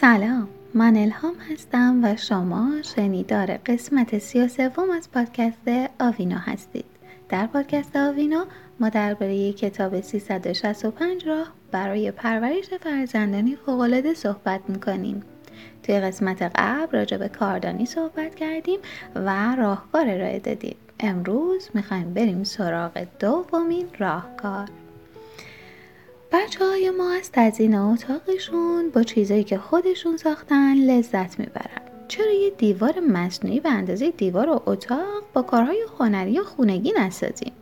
سلام من الهام هستم و شما شنیدار قسمت سی و سوم از پادکست آوینا هستید. در پادکست آوینا ما درباره کتاب 365 راه برای پرورش فرزندانی فوقالعاده صحبت می‌کنیم. توی قسمت قبل راجع به کاردانی صحبت کردیم و راهکار ارائه دادیم. امروز می‌خوایم بریم سراغ دومین راهکار. بچه های ما از تزین اتاقشون با چیزایی که خودشون ساختن لذت می‌برن. چرا یه دیوار مصنوعی به اندازه دیوار و اتاق با کارهای هنری یا خونگی نسازیم؟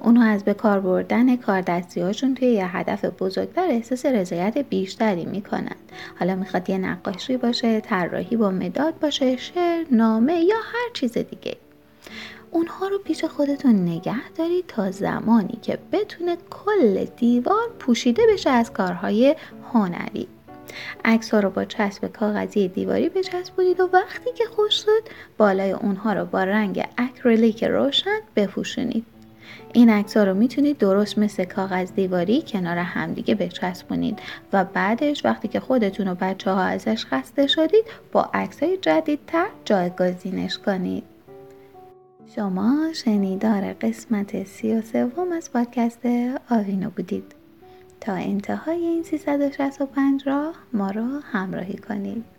اونها از به کار بردن کار هاشون توی یه هدف بزرگتر احساس رضایت بیشتری می‌کنن. حالا می‌خواد یه نقاشی باشه طراحی با مداد باشه شعر نامه یا هر چیز دیگه. اونها رو پیش خودتون نگه دارید تا زمانی که بتونه کل دیوار پوشیده بشه از کارهای هنری. عکس رو با چسب کاغذی دیواری بچسبونید و وقتی که خوش شد بالای اونها رو با رنگ اکریلیک روشن بپوشونید. این عکس رو می‌تونید درست مثل کاغذ دیواری کنار همدیگه بچسبونید و بعدش وقتی که خودتون و بچه ها ازش خسته شدید با عکس های جدیدتر جایگزینش کنید. شما شنیدار قسمت سی و سوم از پادکست آوینو بودید. تا انتهای این 365 راه ما را همراهی کنید.